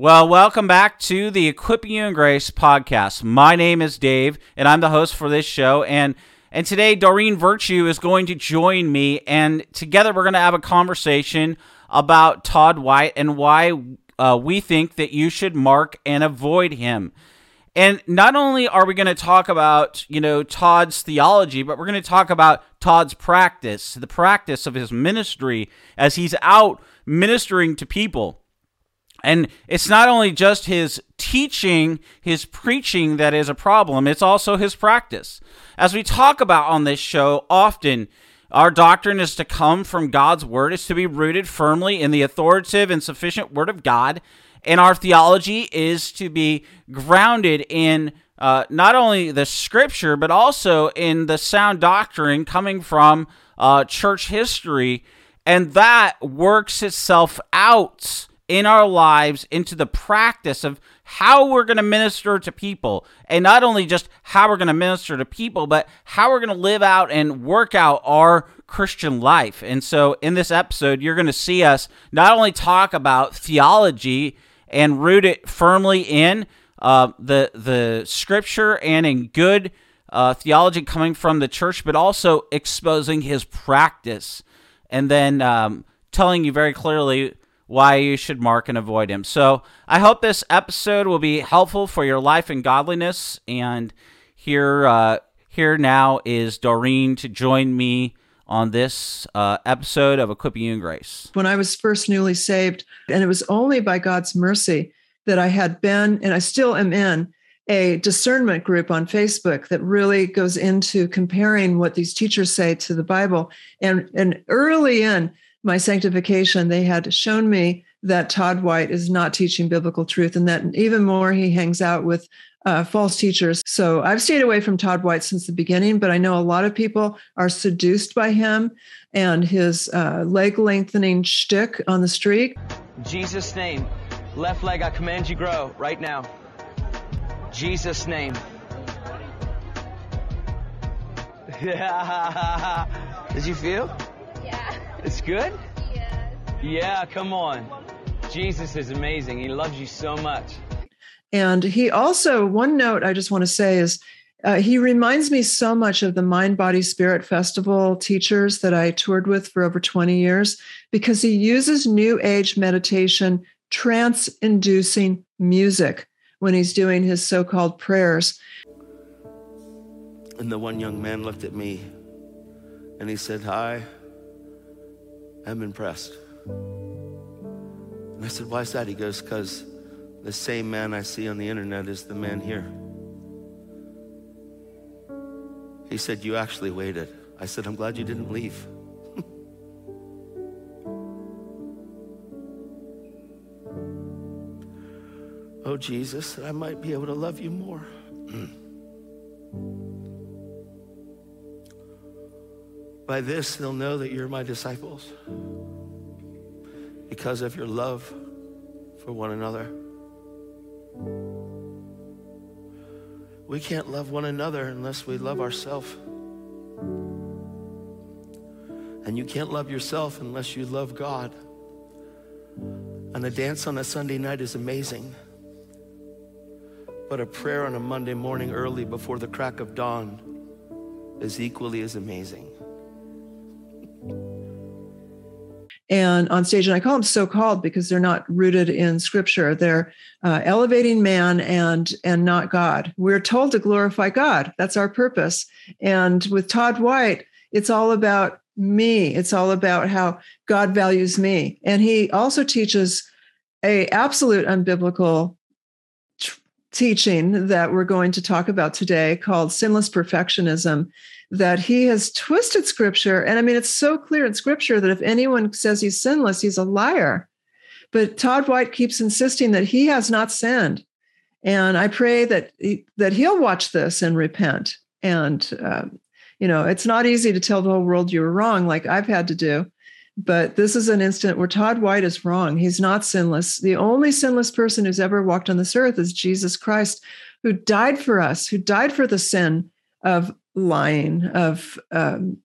Well, welcome back to the Equipping You in Grace podcast. My name is Dave, and I'm the host for this show. And and today, Doreen Virtue is going to join me, and together we're going to have a conversation about Todd White and why uh, we think that you should mark and avoid him. And not only are we going to talk about, you know, Todd's theology, but we're going to talk about Todd's practice, the practice of his ministry as he's out ministering to people. And it's not only just his teaching, his preaching that is a problem, it's also his practice. As we talk about on this show often, our doctrine is to come from God's word, is to be rooted firmly in the authoritative and sufficient word of God. And our theology is to be grounded in uh, not only the scripture, but also in the sound doctrine coming from uh, church history. And that works itself out in our lives into the practice of how we're going to minister to people. And not only just how we're going to minister to people, but how we're going to live out and work out our Christian life. And so in this episode, you're going to see us not only talk about theology and root it firmly in uh, the, the scripture and in good uh, theology coming from the church, but also exposing his practice. And then um, telling you very clearly why you should mark and avoid him. So I hope this episode will be helpful for your life and godliness. And here, uh, here now is Doreen to join me on this uh, episode of Equipping You in Grace. When I was first newly saved, and it was only by God's mercy that I had been, and I still am in, a discernment group on Facebook that really goes into comparing what these teachers say to the Bible. And, and early in, my sanctification, they had shown me that Todd White is not teaching biblical truth, and that even more, he hangs out with uh, false teachers. So I've stayed away from Todd White since the beginning, but I know a lot of people are seduced by him and his uh, leg lengthening shtick on the street. Jesus' name, left leg, I command you grow right now. Jesus' name. Yeah. Did you feel? It's good? Yes. Yeah, come on. Jesus is amazing. He loves you so much. And he also, one note I just want to say is uh, he reminds me so much of the Mind, Body, Spirit Festival teachers that I toured with for over 20 years because he uses New Age meditation, trance inducing music when he's doing his so called prayers. And the one young man looked at me and he said, Hi. I'm impressed. And I said, Why is that? He goes, Because the same man I see on the internet is the man here. He said, You actually waited. I said, I'm glad you didn't leave. oh, Jesus, I might be able to love you more. By this, they'll know that you're my disciples because of your love for one another. We can't love one another unless we love ourselves. And you can't love yourself unless you love God. And a dance on a Sunday night is amazing. But a prayer on a Monday morning early before the crack of dawn is equally as amazing. And on stage. And i call them so called because they're not rooted in scripture. They're uh, elevating man and and not god. We're told to glorify god. That's our purpose. And with todd white it's all about me. It's all about how god values me. And he also teaches a absolute unbiblical teaching that we're going to talk about today called sinless perfectionism that he has twisted scripture. And i mean it's so clear in scripture that if anyone says he's sinless he's a liar. But todd white keeps insisting that he has not sinned. And i pray that he, that he'll watch this and repent. And um, you know it's not easy to tell the whole world you were wrong like i've had to do. But this is an instant where Todd White is wrong. He's not sinless. The only sinless person who's ever walked on this earth is Jesus Christ, who died for us, who died for the sin of lying, of um,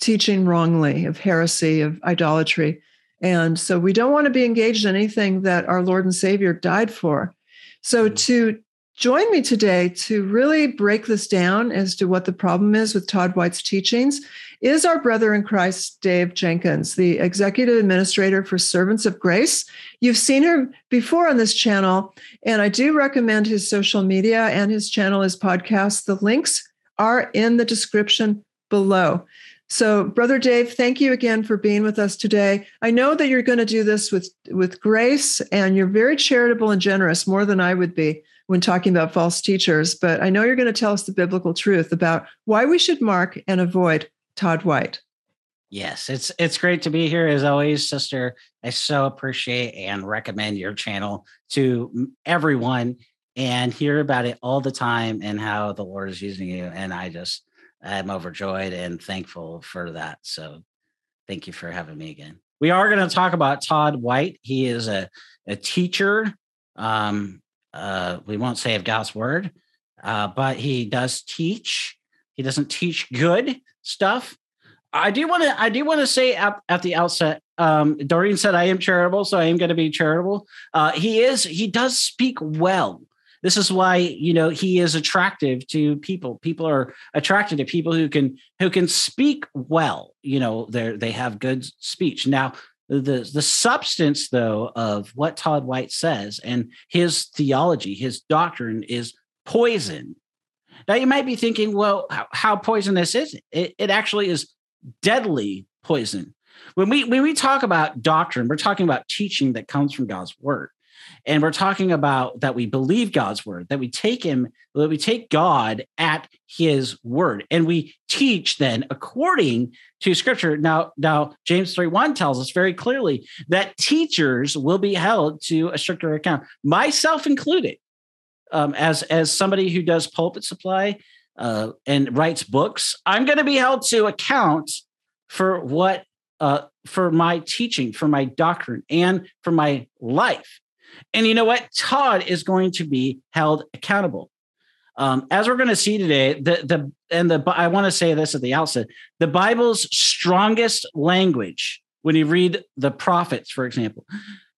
teaching wrongly, of heresy, of idolatry. And so we don't want to be engaged in anything that our Lord and Savior died for. So to join me today to really break this down as to what the problem is with Todd White's teachings is our brother in Christ, Dave Jenkins, the executive administrator for Servants of Grace. You've seen him before on this channel, and I do recommend his social media and his channel, his podcast. The links are in the description below. So, Brother Dave, thank you again for being with us today. I know that you're going to do this with, with grace, and you're very charitable and generous, more than I would be when talking about false teachers. But I know you're going to tell us the biblical truth about why we should mark and avoid Todd White. Yes, it's it's great to be here as always, sister. I so appreciate and recommend your channel to everyone and hear about it all the time and how the Lord is using you. And I just I'm overjoyed and thankful for that. So thank you for having me again. We are going to talk about Todd White. He is a, a teacher. Um, uh, we won't say of God's word, uh, but he does teach. He doesn't teach good stuff. I do want to. I do want to say at, at the outset. Um, Doreen said, "I am charitable, so I am going to be charitable." Uh, he is. He does speak well. This is why you know he is attractive to people. People are attracted to people who can who can speak well. You know, they they have good speech. Now, the the substance though of what Todd White says and his theology, his doctrine is poison now you might be thinking, well, how, how poisonous is it? it? It actually is deadly poison. When we when we talk about doctrine, we're talking about teaching that comes from God's word. And we're talking about that we believe God's word, that we take him, that we take God at his word, and we teach then according to scripture. Now, now James 3 1 tells us very clearly that teachers will be held to a stricter account, myself included um, as as somebody who does pulpit supply uh, and writes books, I'm going to be held to account for what uh, for my teaching, for my doctrine, and for my life. And you know what? Todd is going to be held accountable. Um, as we're going to see today, the the and the I want to say this at the outset: the Bible's strongest language. When you read the prophets, for example,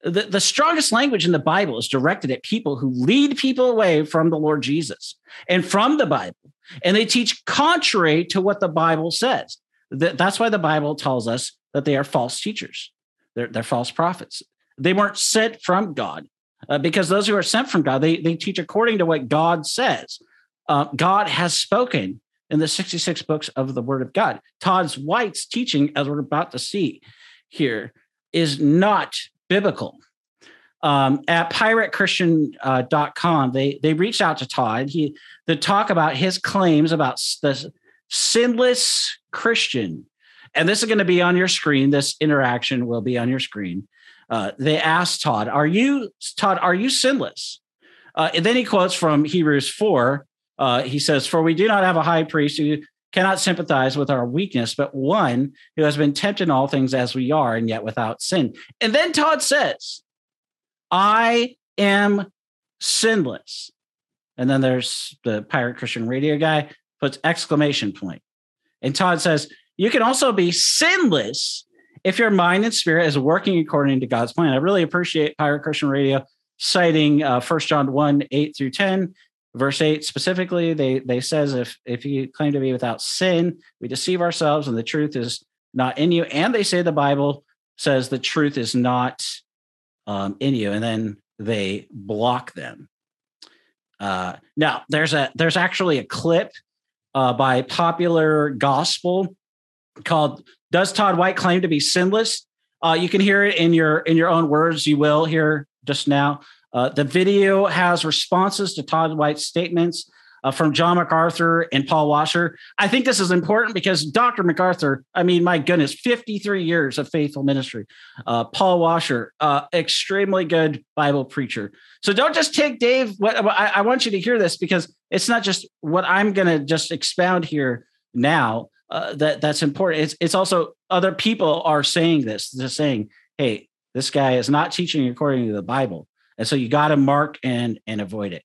the, the strongest language in the Bible is directed at people who lead people away from the Lord Jesus and from the Bible. And they teach contrary to what the Bible says. That's why the Bible tells us that they are false teachers, they're, they're false prophets. They weren't sent from God uh, because those who are sent from God, they, they teach according to what God says. Uh, God has spoken in the 66 books of the Word of God. Todd's White's teaching, as we're about to see here, is not biblical. Um, at piratechristian.com, uh, they they reached out to Todd. He to talk about his claims about the sinless Christian, and this is going to be on your screen. This interaction will be on your screen. Uh, they asked Todd, "Are you Todd? Are you sinless?" Uh, and then he quotes from Hebrews four. Uh, he says, "For we do not have a high priest who cannot sympathize with our weakness, but one who has been tempted in all things as we are, and yet without sin. And then Todd says, I am sinless. And then there's the Pirate Christian Radio guy puts exclamation point. And Todd says, You can also be sinless if your mind and spirit is working according to God's plan. I really appreciate Pirate Christian Radio citing uh, 1 John 1 8 through 10 verse 8 specifically they they says if if you claim to be without sin we deceive ourselves and the truth is not in you and they say the bible says the truth is not um, in you and then they block them uh, now there's a there's actually a clip uh, by popular gospel called does todd white claim to be sinless uh, you can hear it in your in your own words you will hear just now Uh, the video has responses to Todd White's statements uh, from John MacArthur and Paul Washer. I think this is important because Dr. MacArthur, I mean, my goodness, 53 years of faithful ministry. Uh, Paul Washer, uh, extremely good Bible preacher. So don't just take Dave. What I, I want you to hear this because it's not just what I'm going to just expound here now. Uh, that that's important. It's it's also other people are saying this. They're saying, "Hey, this guy is not teaching according to the Bible," and so you got to mark and and avoid it.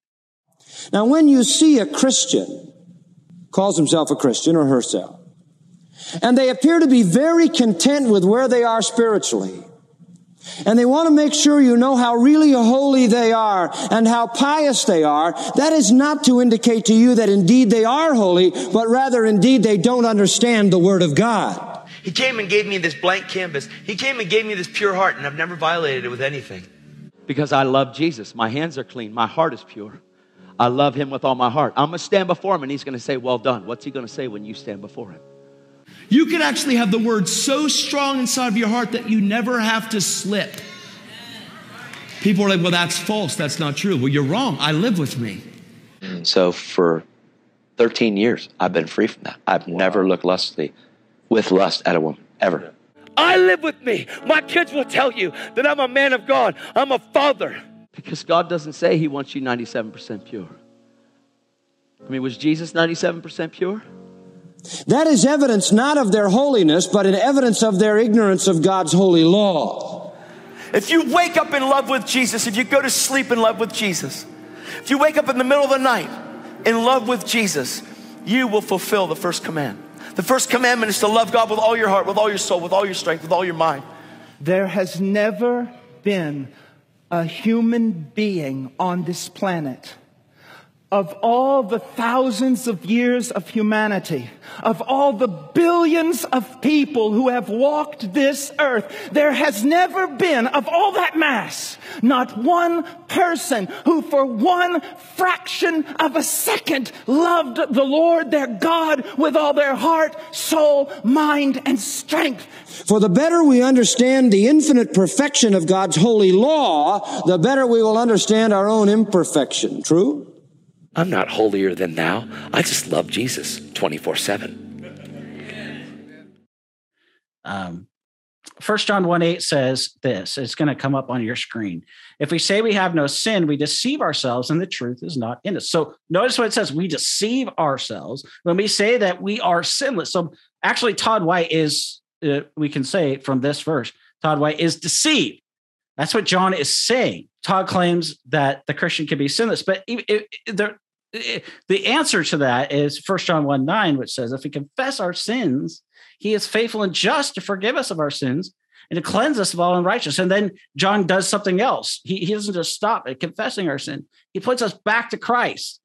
Now, when you see a Christian, calls himself a Christian or herself, and they appear to be very content with where they are spiritually, and they want to make sure you know how really holy they are and how pious they are, that is not to indicate to you that indeed they are holy, but rather indeed they don't understand the Word of God. He came and gave me this blank canvas. He came and gave me this pure heart, and I've never violated it with anything. Because I love Jesus. My hands are clean. My heart is pure. I love him with all my heart. I'm going to stand before him and he's going to say, Well done. What's he going to say when you stand before him? You can actually have the word so strong inside of your heart that you never have to slip. People are like, Well, that's false. That's not true. Well, you're wrong. I live with me. So for 13 years, I've been free from that. I've wow. never looked lustily with lust at a woman, ever. I live with me. My kids will tell you that I'm a man of God, I'm a father. Because God doesn't say He wants you 97% pure. I mean, was Jesus 97% pure? That is evidence not of their holiness, but an evidence of their ignorance of God's holy law. If you wake up in love with Jesus, if you go to sleep in love with Jesus, if you wake up in the middle of the night in love with Jesus, you will fulfill the first command. The first commandment is to love God with all your heart, with all your soul, with all your strength, with all your mind. There has never been a human being on this planet of all the thousands of years of humanity, of all the billions of people who have walked this earth, there has never been, of all that mass, not one person who for one fraction of a second loved the Lord their God with all their heart, soul, mind, and strength. For the better we understand the infinite perfection of God's holy law, the better we will understand our own imperfection. True? I'm not holier than thou. I just love Jesus 24 7. Um, 1 John 1 8 says this it's going to come up on your screen. If we say we have no sin, we deceive ourselves and the truth is not in us. So notice what it says we deceive ourselves when we say that we are sinless. So actually, Todd White is, uh, we can say from this verse, Todd White is deceived. That's what John is saying. Todd claims that the Christian can be sinless, but it, it, there, the answer to that is First John 1 9, which says, If we confess our sins, he is faithful and just to forgive us of our sins and to cleanse us of all unrighteousness. And then John does something else. He, he doesn't just stop at confessing our sin, he puts us back to Christ.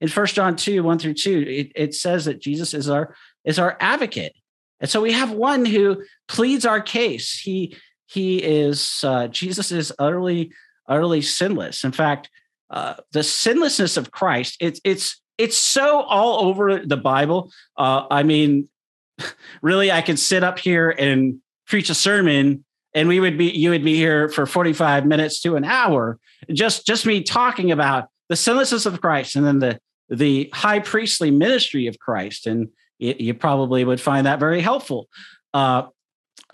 In First John 2, 1 through 2, it, it says that Jesus is our is our advocate. And so we have one who pleads our case. He he is uh, Jesus is utterly utterly sinless. In fact, uh, the sinlessness of Christ. It's it's it's so all over the Bible. Uh, I mean, really, I could sit up here and preach a sermon, and we would be you would be here for forty five minutes to an hour, just just me talking about the sinlessness of Christ, and then the the high priestly ministry of Christ, and you, you probably would find that very helpful. Uh,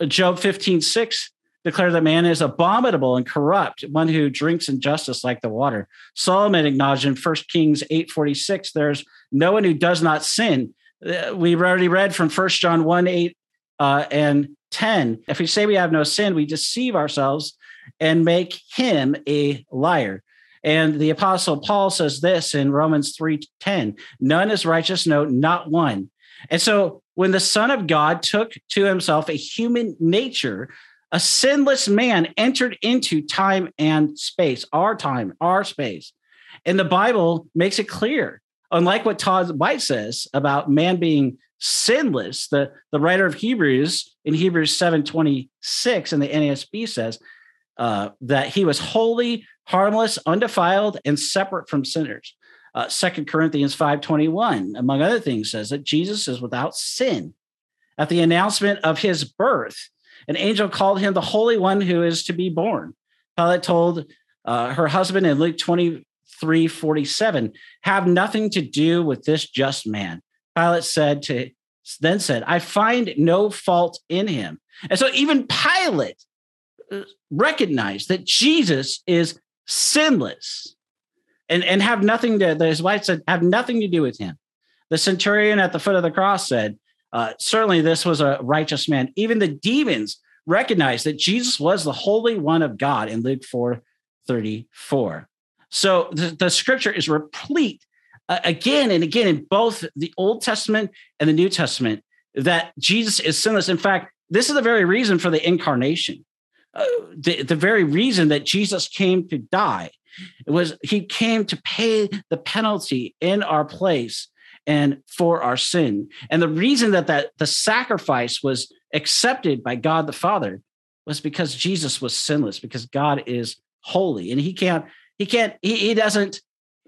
Job fifteen six declare that man is abominable and corrupt, one who drinks injustice like the water. Solomon acknowledged in 1 Kings 8:46, there's no one who does not sin. Uh, we've already read from 1 John 1 8 uh, and 10. If we say we have no sin, we deceive ourselves and make him a liar. And the apostle Paul says this in Romans 3:10, none is righteous, no, not one. And so when the Son of God took to himself a human nature, a sinless man entered into time and space, our time, our space. And the Bible makes it clear, unlike what Todd White says about man being sinless, the, the writer of Hebrews in Hebrews 7:26 in the NASB says uh, that he was holy, harmless, undefiled, and separate from sinners. Uh, 2 Corinthians 5:21, among other things, says that Jesus is without sin. At the announcement of his birth, an angel called him the Holy One who is to be born. Pilate told uh, her husband in Luke 23 47 have nothing to do with this just man. Pilate said to then said, I find no fault in him. And so even Pilate uh, recognized that Jesus is sinless and, and have nothing to, his wife said, have nothing to do with him. The centurion at the foot of the cross said, uh, certainly this was a righteous man. Even the demons recognized that Jesus was the Holy One of God in Luke 4 34. So the, the scripture is replete uh, again and again in both the Old Testament and the New Testament that Jesus is sinless. In fact, this is the very reason for the incarnation. Uh, the, the very reason that Jesus came to die it was he came to pay the penalty in our place and for our sin. And the reason that, that the sacrifice was accepted by God the Father was because Jesus was sinless, because God is holy. And he can't, he can't, he, he doesn't,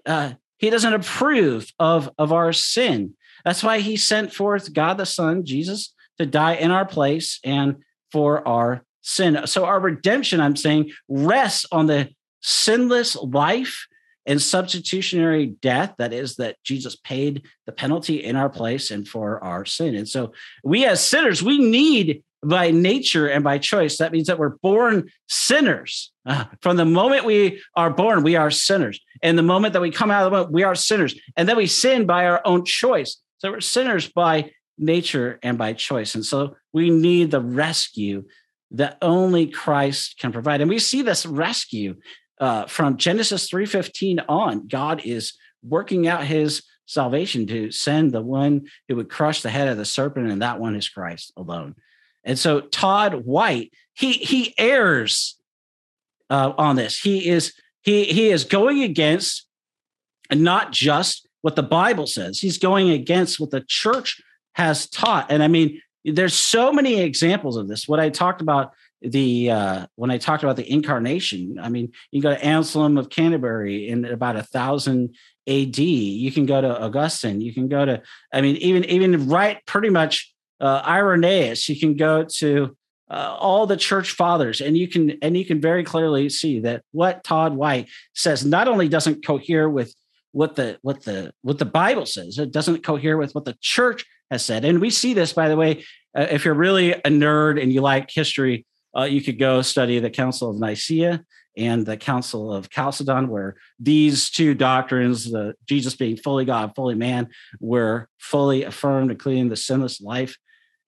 uh, he doesn't approve of, of our sin. That's why he sent forth God the Son, Jesus, to die in our place and for our sin. So our redemption, I'm saying, rests on the sinless life and substitutionary death that is that jesus paid the penalty in our place and for our sin. And so we as sinners we need by nature and by choice that means that we're born sinners. Uh, from the moment we are born we are sinners. And the moment that we come out of the womb we are sinners. And then we sin by our own choice. So we're sinners by nature and by choice. And so we need the rescue that only christ can provide. And we see this rescue uh, from Genesis 3:15 on, God is working out his salvation to send the one who would crush the head of the serpent, and that one is Christ alone. And so Todd White, he he errs uh, on this. He is he he is going against not just what the Bible says. He's going against what the church has taught. And I mean, there's so many examples of this. What I talked about the uh, when I talked about the incarnation, I mean, you go to Anselm of Canterbury in about a thousand AD. You can go to Augustine. You can go to, I mean, even even right pretty much uh, Irenaeus. You can go to uh, all the church fathers, and you can and you can very clearly see that what Todd White says not only doesn't cohere with what the what the what the Bible says, it doesn't cohere with what the church has said, and we see this by the way. Uh, if you're really a nerd and you like history, uh, you could go study the Council of Nicaea and the Council of Chalcedon, where these two doctrines, the Jesus being fully God, fully man, were fully affirmed, including the sinless life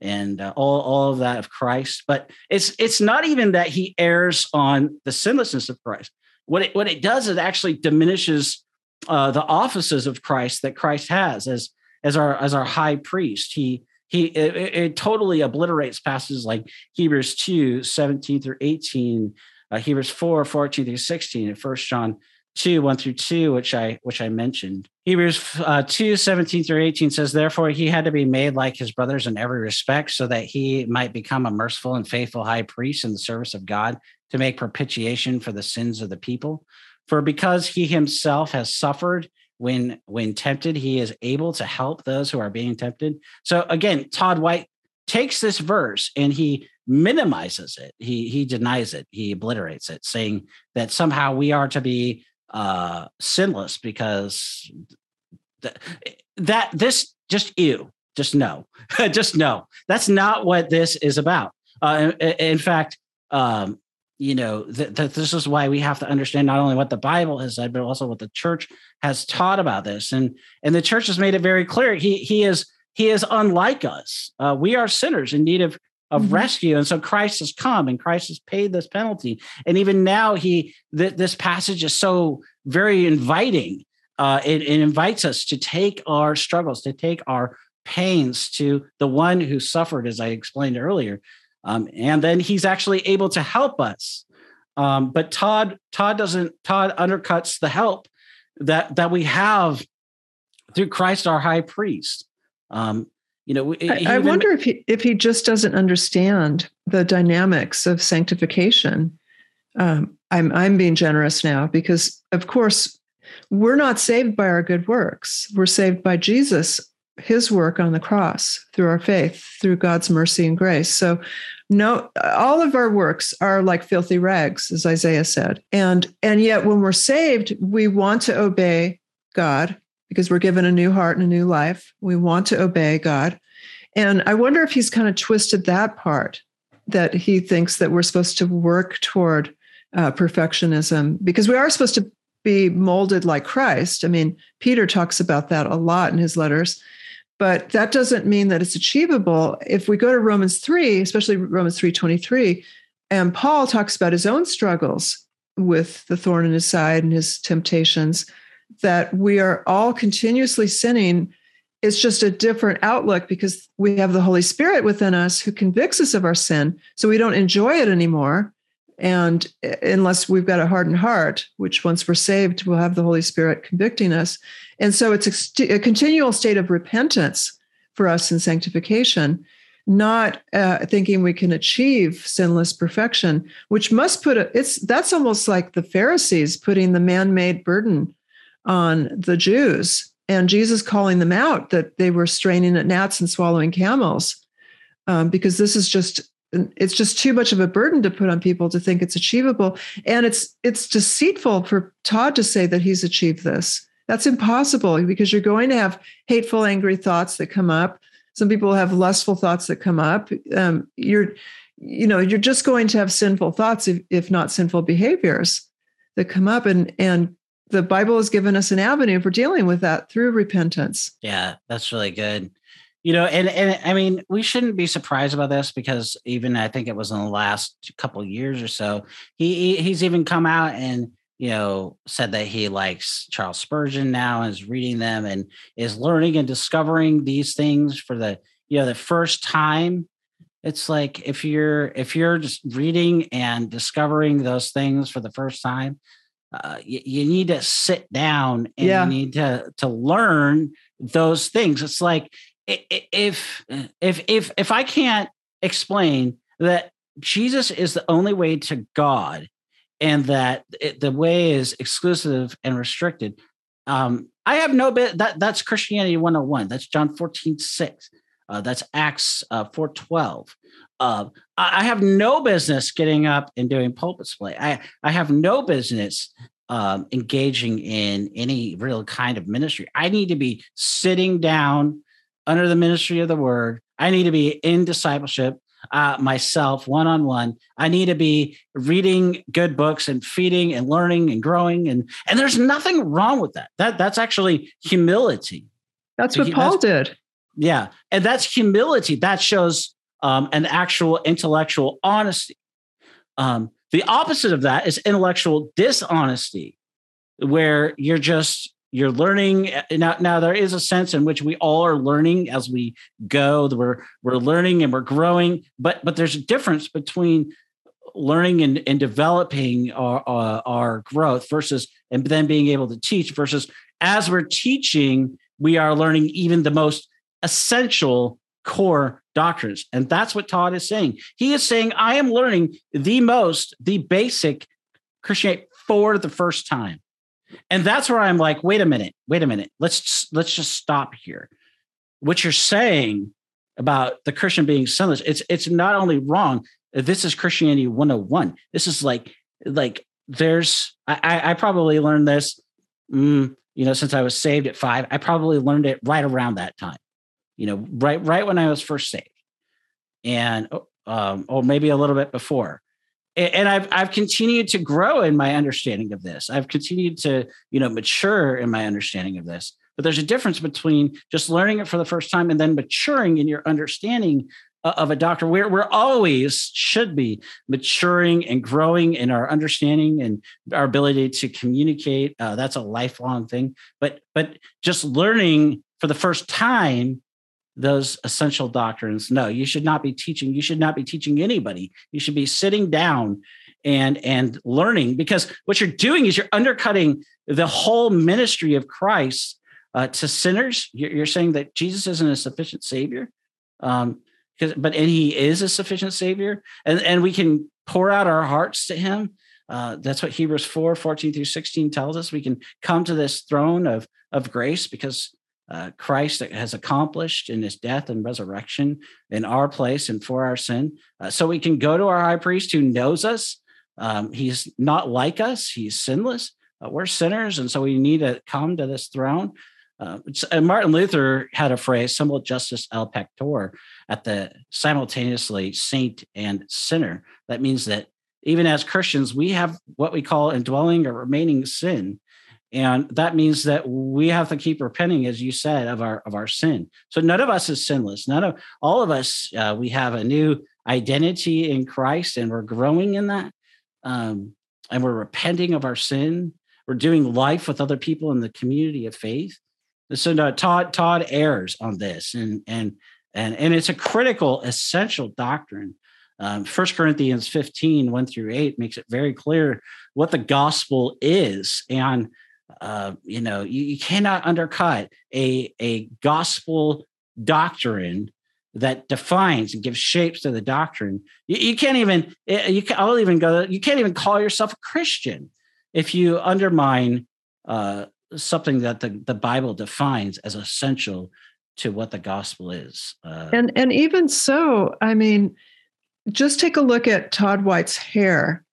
and uh, all, all of that of Christ. But it's it's not even that he errs on the sinlessness of Christ. What it what it does is actually diminishes uh, the offices of Christ that Christ has as as our as our high priest. He he it, it, totally obliterates passages like Hebrews 2, 17 through 18, uh, Hebrews 4, 14 through 16, and First John 2, 1 through 2, which I which I mentioned. Hebrews uh, 2, 17 through 18 says, Therefore he had to be made like his brothers in every respect, so that he might become a merciful and faithful high priest in the service of God to make propitiation for the sins of the people. For because he himself has suffered when when tempted he is able to help those who are being tempted. So again todd white takes this verse and he minimizes it. He he denies it. He obliterates it saying that somehow we are to be uh sinless because th- that this just you just no just no. That's not what this is about. Uh in, in fact um you know that th- this is why we have to understand not only what the bible has said but also what the church has taught about this. And and the church has made it very clear he he is he is unlike us. Uh, we are sinners in need of of mm-hmm. rescue. And so christ has come and christ has paid this penalty. And even now he th- this passage is so very inviting uh, it, it invites us to take our struggles to take our pains to the one who suffered as i explained earlier um, and then he's actually able to help us. Um, but Todd, Todd doesn't. Todd undercuts the help that that we have through Christ, our High Priest. Um, you know, I, I wonder if he if he just doesn't understand the dynamics of sanctification. Um, I'm I'm being generous now because, of course, we're not saved by our good works. We're saved by Jesus his work on the cross through our faith, through God's mercy and grace. So, no, all of our works are like filthy rags, as Isaiah said. And and yet when we're saved, we want to obey God because we're given a new heart and a new life. We want to obey God. And I wonder if he's kind of twisted that part that he thinks that we're supposed to work toward uh, perfectionism because we are supposed to be molded like Christ. I mean, Peter talks about that a lot in his letters, but that doesn't mean that it's achievable. If we go to Romans 3, especially Romans 3:23, and Paul talks about his own struggles with the thorn in his side and his temptations, that we are all continuously sinning. It's just a different outlook because we have the Holy Spirit within us who convicts us of our sin. So we don't enjoy it anymore and unless we've got a hardened heart, which once we're saved, we'll have the Holy Spirit convicting us. And so it's a, a continual state of repentance for us in sanctification, not uh, thinking we can achieve sinless perfection, which must put a, it's that's almost like the Pharisees putting the man-made burden on the Jews and Jesus calling them out that they were straining at gnats and swallowing camels. Um, because this is just it's just too much of a burden to put on people to think it's achievable. And it's it's deceitful for todd to say that he's achieved this. That's impossible because you're going to have hateful angry thoughts that come up. Some people have lustful thoughts that come up. Um, you're you know you're just going to have sinful thoughts if, if not sinful behaviors that come up. And and the bible has given us an avenue for dealing with that through repentance. Yeah that's really good you know and and i mean we shouldn't be surprised about this because even i think it was in the last couple years or so he he's even come out and you know said that he likes charles spurgeon now and is reading them and is learning and discovering these things for the you know the first time it's like if you're if you're just reading and discovering those things for the first time uh, you, you, need to sit down and yeah. you need to to learn those things it's like if if if if I can't explain that Jesus is the only way to God and that it, the way is exclusive and restricted, um, I have no bit that that's Christianity 101. That's John 14, 6. Uh, that's Acts uh, 412. Uh, I have no business getting up and doing pulpit supply. I, I have no business um, engaging in any real kind of ministry. I need to be sitting down under the ministry of the word. I need to be in discipleship uh, myself one on one. I need to be reading good books and feeding and learning and growing and and there's nothing wrong with that. That that's actually humility. That's what Paul that's, did. Yeah, and that's humility. That shows um, an actual intellectual honesty. Um, the opposite of that is intellectual dishonesty, where you're just you're learning eh, now now there is a sense in which we all are learning as we go we're we're learning and we're growing but but there's a difference between learning and, and developing our, our, our growth versus and then being able to teach versus as we're teaching we are learning even the most essential core doctrines. And that's what todd is saying. He is saying i am learning the most the basic christianity for the first time and that's where i'm like wait a minute wait a minute. Let's let's just stop here. What you're saying about the christian being sinless it's it's not only wrong. This is christianity 101 this is like like there's i i probably learned this mm, you know since i was saved at five. I probably learned it right around that time you know right right when i was first saved. And um, or maybe a little bit before and I've I've continued to grow in my understanding of this. I've continued to you know mature in my understanding of this. But there's a difference between just learning it for the first time and then maturing in your understanding of a doctor. We're we're always should be maturing and growing in our understanding and our ability to communicate. Uh, that's a lifelong thing. But but just learning for the first time those essential doctrines. No, you should not be teaching. You should not be teaching anybody. You should be sitting down and and learning because what you're doing is you're undercutting the whole ministry of Christ uh, to sinners. You're, you're, saying that Jesus isn't a sufficient savior, um, because but and he is a sufficient savior, and and we can pour out our hearts to him. Uh, that's what Hebrews 4, 14 through 16 tells us. We can come to this throne of, of grace because uh, Christ has accomplished in his death and resurrection in our place and for our sin. Uh, so we can go to our high priest who knows us. Um, he's not like us, he's sinless. Uh, we're sinners, and so we need to come to this throne. Uh, and Martin Luther had a phrase, simul justus et peccator, at the simultaneously saint and sinner. That means that even as Christians, we have what we call indwelling or remaining sin and that means that we have to keep repenting as you said of our of our sin. So none of us is sinless. None of all of us uh, we have a new identity in christ and we're growing in that um, and we're repenting of our sin. We're doing life with other people in the community of faith. So no, todd todd errs on this and and and and it's a critical essential doctrine. Um, 1 corinthians 15 1 through 8 makes it very clear what the gospel is. And uh, you know, you, you cannot undercut a a gospel doctrine that defines and gives shapes to the doctrine. You, you can't even eh, you can, I'll even go. You can't even call yourself a Christian if you undermine uh, something that the, the Bible defines as essential to what the gospel is. Uh, and and even so, I mean, just take a look at Todd White's hair,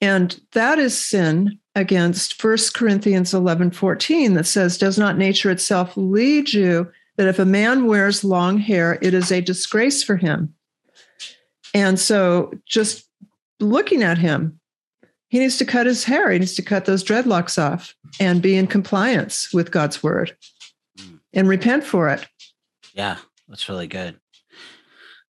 and that is sin against 1 Corinthians 11 14 that says, Does not nature itself lead you that if a man wears long hair, it is a disgrace for him? And so just looking at him, he needs to cut his hair, he needs to cut those dreadlocks off and be in compliance with God's word hmm. and repent for it. Yeah, that's really good.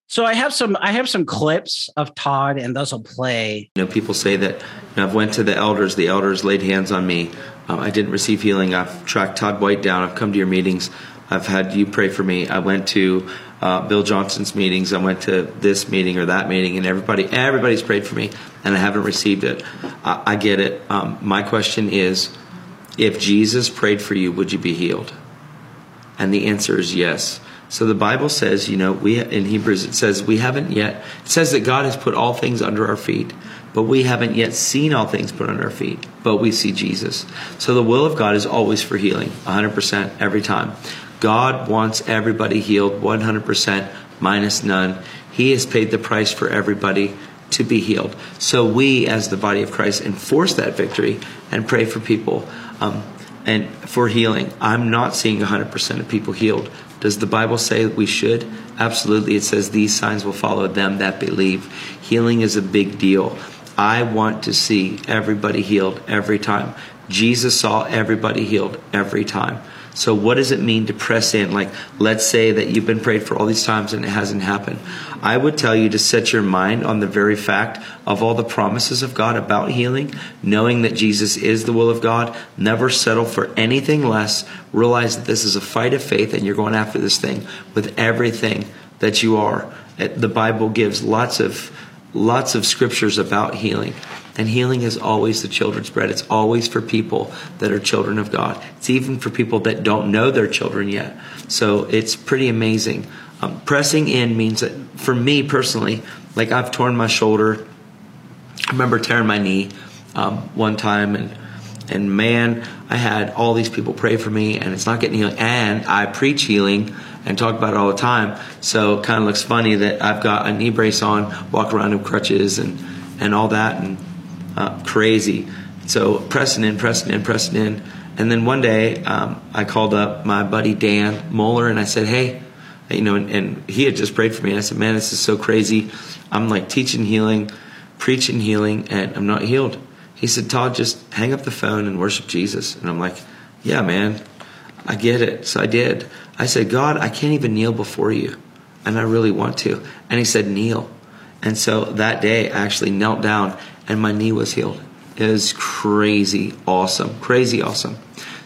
So I have some I have some clips of Todd, and those will play. You know, people say that you know, I've went to the elders. The elders laid hands on me. Uh, I didn't receive healing. I've tracked Todd White down. I've come to your meetings. I've had you pray for me. I went to uh, Bill Johnson's meetings. I went to this meeting or that meeting, and everybody everybody's prayed for me, and I haven't received it. I, I get it. Um, my question is, if Jesus prayed for you, would you be healed? And the answer is yes. So the Bible says, you know, we in Hebrews it says we haven't yet. It says that God has put all things under our feet, but we haven't yet seen all things put under our feet. But we see Jesus. So the will of God is always for healing, 100% every time. God wants everybody healed, 100% minus none. He has paid the price for everybody to be healed. So we, as the body of Christ, enforce that victory and pray for people. Um, and for healing. I'm not seeing 100% of people healed, does the Bible say we should? Absolutely. It says these signs will follow them that believe. Healing is a big deal. I want to see everybody healed every time. Jesus saw everybody healed every time. So, what does it mean to press in? Like, let's say that you've been prayed for all these times and it hasn't happened. I would tell you to set your mind on the very fact of all the promises of God about healing, knowing that Jesus is the will of God. Never settle for anything less. Realize that this is a fight of faith and you're going after this thing with everything that you are. The Bible gives lots of lots of scriptures about healing. And healing is always the children's bread. It's always for people that are children of God. It's even for people that don't know they're children yet. So it's pretty amazing. Um, pressing in means that for me personally, like I've torn my shoulder. I remember tearing my knee um, one time, and and man, I had all these people pray for me, and it's not getting healed. And I preach healing and talk about it all the time. So it kind of looks funny that I've got a knee brace on, walk around in crutches and and all that, and uh, crazy. So pressing in, pressing in, pressing in. And then one day, um, I called up my buddy Dan Mohler and I said, "Hey, you know," and, and, he had just prayed for me. And I said, "Man, this is so crazy. I'm like teaching healing, preaching healing, and I'm not healed." He said, "Todd, just hang up the phone and worship Jesus." And I'm like, "Yeah, man, I get it." So I did. I said, "God, I can't even kneel before you, and I really want to." And he said, "Kneel." And so that day, I actually knelt down and my knee was healed. It was crazy awesome, crazy awesome.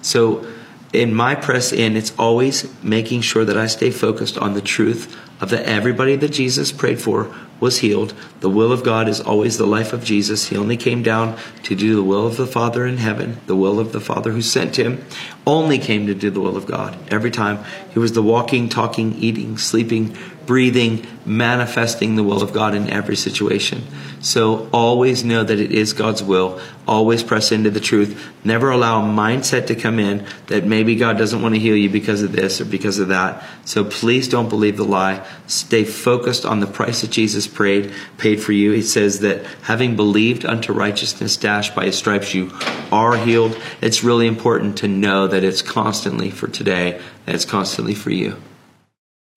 So, in my press in, it's always making sure that I stay focused on the truth of that everybody that Jesus prayed for was healed. The will of God is always the life of Jesus. He only came down to do the will of the Father in heaven. The will of the Father who sent him only came to do the will of God. Every time he was the walking, talking, eating, sleeping, breathing, manifesting the will of God in every situation. So always know that it is God's will. Always press into the truth. Never allow a mindset to come in that maybe God doesn't want to heal you because of this or because of that. So please don't believe the lie. Stay focused on the price that Jesus paid, paid for you. He says that having believed unto righteousness dashed by his stripes, you are healed. It's really important to know that it's constantly for today and it's constantly for you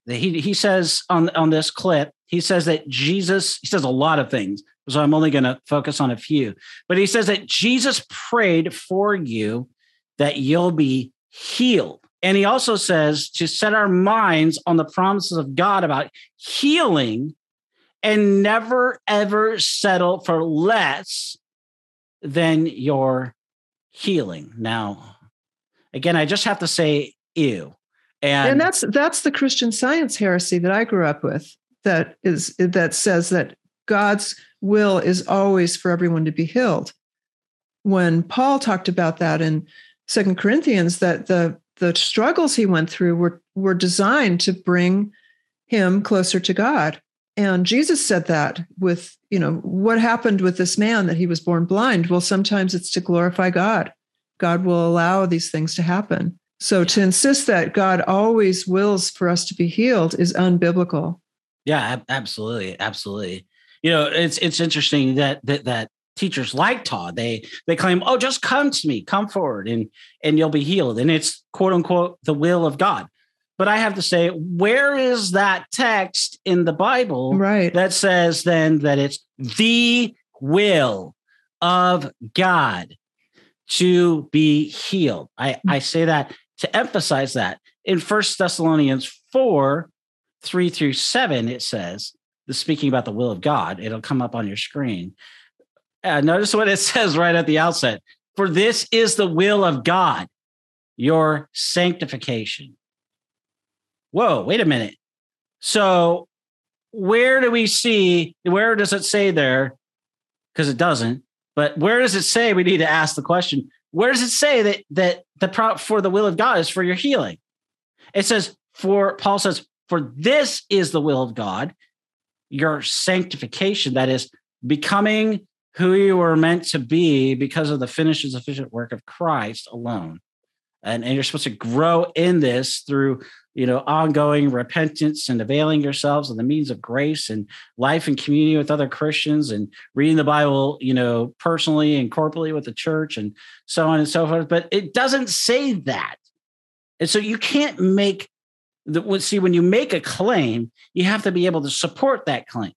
he he says on on this clip he says that jesus he says a lot of things so i'm only going to focus on a few. But he says that jesus prayed for you that you'll be healed. And he also says to set our minds on the promises of god about healing and never ever settle for less than your healing. Now again i just have to say ew and, and that's that's the Christian science heresy that I grew up with that is that says that God's will is always for everyone to be healed. When Paul talked about that in Second Corinthians, that the the struggles he went through were were designed to bring him closer to God. And Jesus said that with, you know, what happened with this man that he was born blind? Well, sometimes it's to glorify God. God will allow these things to happen. So to insist that God always wills for us to be healed is unbiblical. Yeah, absolutely, absolutely. You know, it's it's interesting that that that teachers like Todd they they claim, "Oh, just come to me, come forward and and you'll be healed." And it's quote unquote the will of God. But I have to say, where is that text in the Bible right. that says then that it's the will of God to be healed? I, I say that to emphasize that in First Thessalonians 4 3 through 7, it says, the speaking about the will of God, it'll come up on your screen. Uh, notice what it says right at the outset For this is the will of God, your sanctification. Whoa, wait a minute. So, where do we see, where does it say there? Because it doesn't, but where does it say we need to ask the question where does it say that that the pro- for the will of God is for your healing? It says for Paul says for this is the will of God, your sanctification that is becoming who you were meant to be because of the finished and sufficient work of Christ alone. And, and you're supposed to grow in this through you know, ongoing repentance and availing yourselves of the means of grace and life and community with other Christians and reading the Bible, you know, personally and corporately with the church and so on and so forth. But it doesn't say that. And so you can't make the see when you make a claim, you have to be able to support that claim.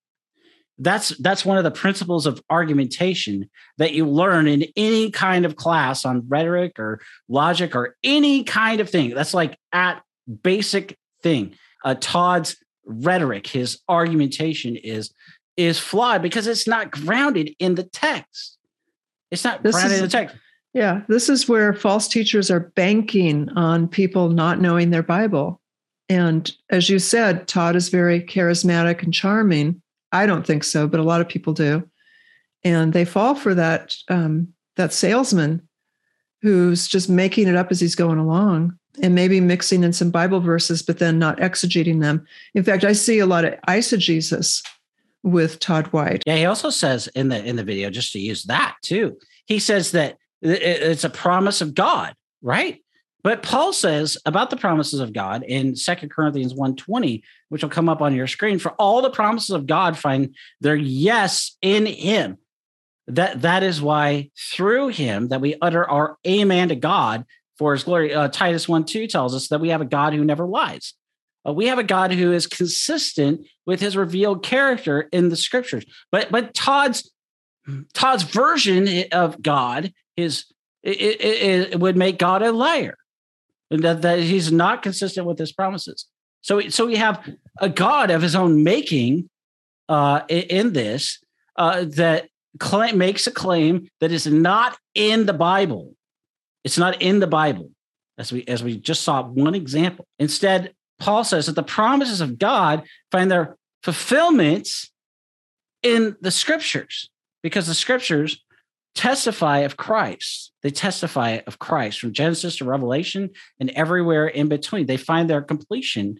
That's that's one of the principles of argumentation that you learn in any kind of class on rhetoric or logic or any kind of thing. That's like at basic thing. Uh, Todd's rhetoric, his argumentation is is flawed because it's not grounded in the text. It's not this grounded is, in the text. Yeah, this is where false teachers are banking on people not knowing their Bible. And as you said, Todd is very charismatic and charming. I don't think so, but a lot of people do, and they fall for that um, that salesman who's just making it up as he's going along and maybe mixing in some Bible verses, but then not exegeting them. In fact, I see a lot of eisegesis with Todd White. Yeah, he also says in the in the video, just to use that too, he says that it's a promise of God, right? But Paul says about the promises of God in Second Corinthians 1:20, which will come up on your screen, for all the promises of God find their yes in him. That that is why through him that we utter our amen to God for his glory. Uh, Titus 1 2 tells us that we have a God who never lies. Uh, we have a God who is consistent with his revealed character in the scriptures. But but Todd's Todd's version of God is it, it, it would make God a liar, that, that he's not consistent with his promises. So so we have a God of his own making uh, in this uh, that claim, makes a claim that is not in the Bible. It's not in the Bible, as we as we just saw one example. Instead, Paul says that the promises of God find their fulfillments in the scriptures, because the scriptures testify of Christ. They testify of Christ from Genesis to Revelation and everywhere in between. They find their completion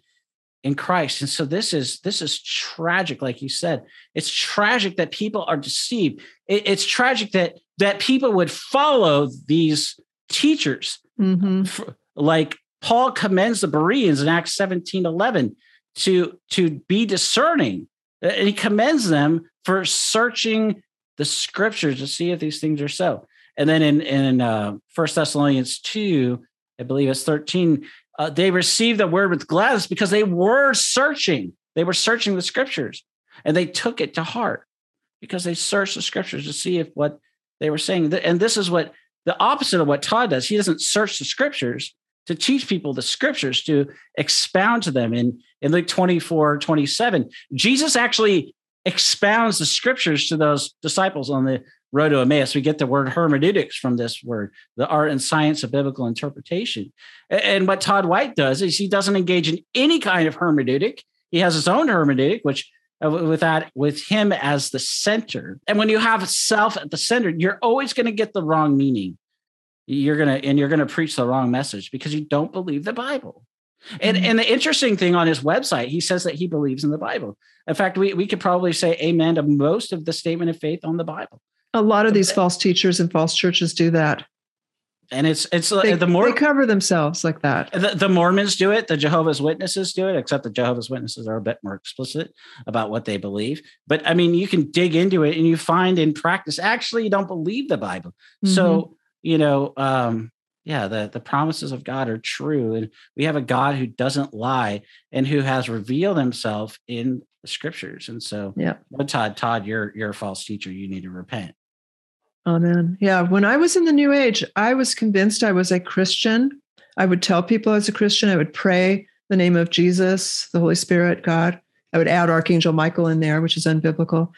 in Christ. And so this is this is tragic, like you said. It's tragic that people are deceived. It, it's tragic that that people would follow these teachers. Mm-hmm. Like Paul commends the Bereans in Acts 17, 11 to, to be discerning. And he commends them for searching the scriptures to see if these things are so. And then in, in uh, 1 Thessalonians 2, I believe it's 13, uh, they received the word with gladness because they were searching. They were searching the scriptures and they took it to heart because they searched the scriptures to see if what they were saying. And this is what the opposite of what Todd does. He doesn't search the scriptures to teach people the scriptures, to expound to them. In, in Luke 24, 27, Jesus actually expounds the scriptures to those disciples on the road to Emmaus. We get the word hermeneutics from this word, the art and science of biblical interpretation. And what Todd White does is he doesn't engage in any kind of hermeneutic. He has his own hermeneutic, which with that with him as the center. And when you have self at the center, you're always going to get the wrong meaning. You're gonna and you're gonna preach the wrong message because you don't believe the Bible. And mm-hmm. and the interesting thing on his website, he says that he believes in the Bible. In fact, we, we could probably say amen to most of the statement of faith on the Bible. A lot of these false teachers and false churches do that. And it's it's they, the more they cover themselves like that. The, the, Mormons do it, the Jehovah's Witnesses do it, except the Jehovah's Witnesses are a bit more explicit about what they believe. But I mean, you can dig into it and you find in practice actually you don't believe the Bible. Mm-hmm. So you know, um, yeah, the the promises of God are true, and we have a God who doesn't lie and who has revealed Himself in the Scriptures. And so, yeah, Todd, Todd, you're you're a false teacher. You need to repent. Amen. Yeah. When I was in the New Age, I was convinced I was a Christian. I would tell people I was a Christian. I would pray the name of Jesus, the Holy Spirit, God. I would add Archangel Michael in there, which is unbiblical.